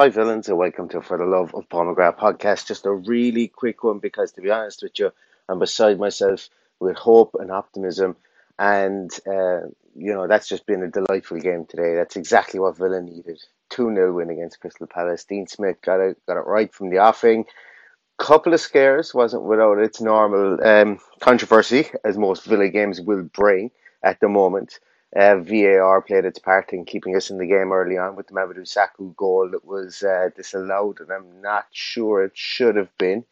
Hi, villains, and welcome to For the Love of McGrath podcast. Just a really quick one because, to be honest with you, I'm beside myself with hope and optimism. And, uh, you know, that's just been a delightful game today. That's exactly what Villa needed. 2 0 win against Crystal Palace. Dean Smith got it, got it right from the offing. Couple of scares, wasn't without its normal um, controversy, as most Villa games will bring at the moment. Uh, VAR played its part in keeping us in the game early on with the Mamadou Sakho goal that was uh, disallowed, and I'm not sure it should have been.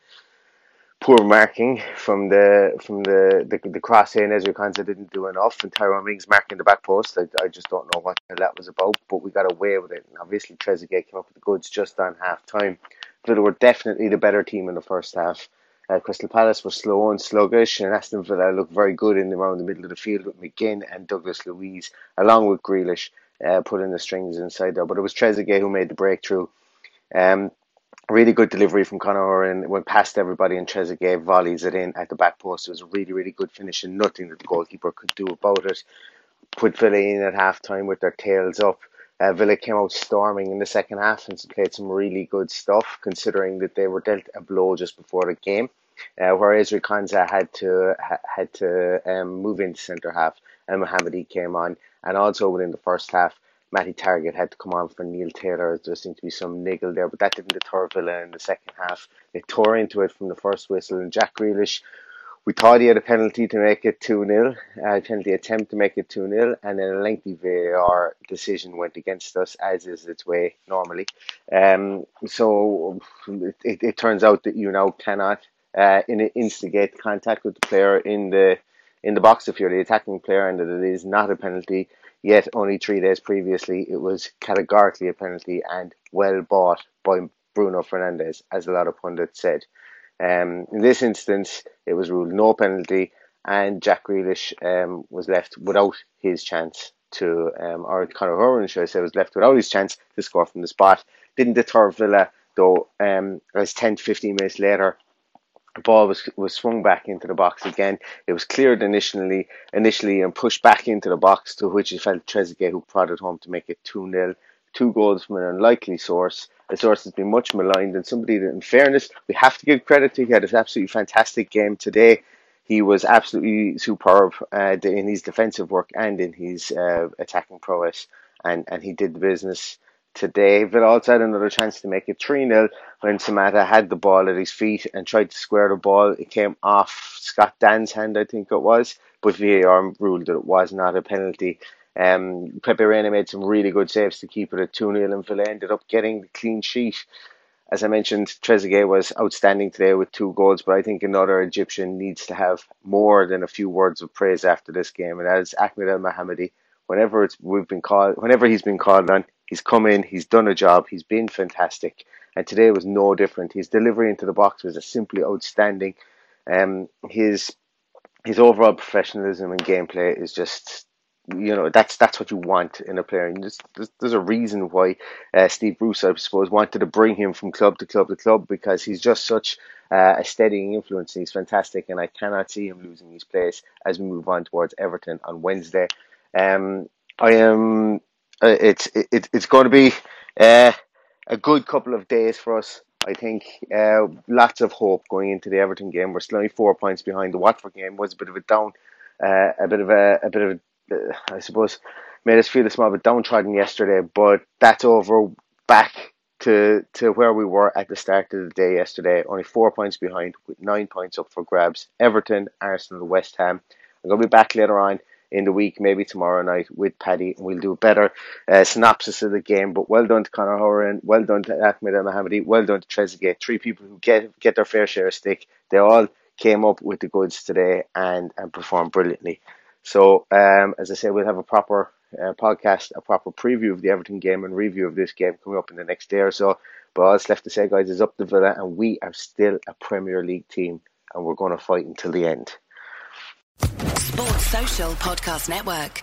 Poor marking from the from the the, the cross in. Ezri Konsa didn't do enough, and Tyrone Mings marking the back post. I, I just don't know what that was about, but we got away with it. And obviously, Trezeguet came up with the goods just on half time. Villa were definitely the better team in the first half. Uh, Crystal Palace were slow and sluggish, and Aston Villa looked very good in around the middle of the field with McGinn and Douglas Luiz, along with Grealish, uh, putting the strings inside there. But it was Trezeguet who made the breakthrough. Um, really good delivery from Conor and went past everybody, and Trezeguet volleys it in at the back post. It was a really, really good finish, and nothing that the goalkeeper could do about it. Put Villa in at half time with their tails up. Uh, Villa came out storming in the second half and played some really good stuff, considering that they were dealt a blow just before the game, uh, where Ezri had to ha, had to um, move into centre half, and Mohamady came on, and also within the first half, Matty Targett had to come on for Neil Taylor. There seemed to be some niggle there, but that didn't deter Villa in the second half. They tore into it from the first whistle, and Jack Grealish we thought he had a penalty to make it 2 0, a penalty attempt to make it 2 0, and then a lengthy VAR decision went against us, as is its way normally. Um, so it, it turns out that you now cannot uh, instigate contact with the player in the in the box if you're the attacking player, and that it is not a penalty. Yet, only three days previously, it was categorically a penalty and well bought by Bruno Fernandes, as a lot of pundits said. Um, in this instance, it was ruled no penalty, and Jack Grealish um, was left without his chance to, um, or Conor Hourihane, should I say, was left without his chance to score from the spot. Didn't deter Villa, though, um, as 10 to 15 minutes later, the ball was was swung back into the box again. It was cleared initially, initially and pushed back into the box, to which it fell Trezeguet, who prodded home to make it 2 0. Two goals from an unlikely source a source has been much maligned and somebody that, in fairness, we have to give credit to. He had an absolutely fantastic game today. He was absolutely superb uh, in his defensive work and in his uh, attacking prowess, and, and he did the business today. Villa also had another chance to make it 3 0 when Samatta had the ball at his feet and tried to square the ball. It came off Scott Dann's hand, I think it was, but VAR ruled that it was not a penalty. Um, Pepe made some really good saves to keep it at 2 0, and Villa ended up getting the clean sheet. As I mentioned, Trezeguet was outstanding today with two goals, but I think another Egyptian needs to have more than a few words of praise after this game, and that is Ahmed El Mohamady. Whenever it's we've been called, whenever he's been called on, he's come in, he's done a job, he's been fantastic, and today was no different. His delivery into the box was simply outstanding. Um, his his overall professionalism and gameplay is just you know that's that's what you want in a player. And there's, there's, a reason why uh, Steve Bruce, I suppose, wanted to bring him from club to club to club because he's just such uh, a steadying influence. He's fantastic, and I cannot see him losing his place as we move on towards Everton on Wednesday. Um, I am. Uh, it's it, it's going to be uh, a good couple of days for us. I think uh, lots of hope going into the Everton game. We're only four points behind. The Watford game was a bit of a down, uh, a bit of a, a bit of a, I suppose, made us feel a small bit downtrodden yesterday. But that's over. Back to to where we were at the start of the day yesterday. Only four points behind, with nine points up for grabs. Everton, Arsenal, West Ham. I'm gonna be back later on in the week, maybe tomorrow night with Paddy, and we'll do a better uh, synopsis of the game. But well done to Conor Hourihane, well done to Ahmed El Mohamady, well done to Trezeguet. Three people who get get their fair share of stick. They all came up with the goods today and and performed brilliantly. So um, as I say, we'll have a proper uh, podcast, a proper preview of the Everton game and review of this game coming up in the next day or so. But all that's left to say, guys, is up the Villa, and we are still a Premier League team, and we're going to fight until the end. Sports Social Podcast Network.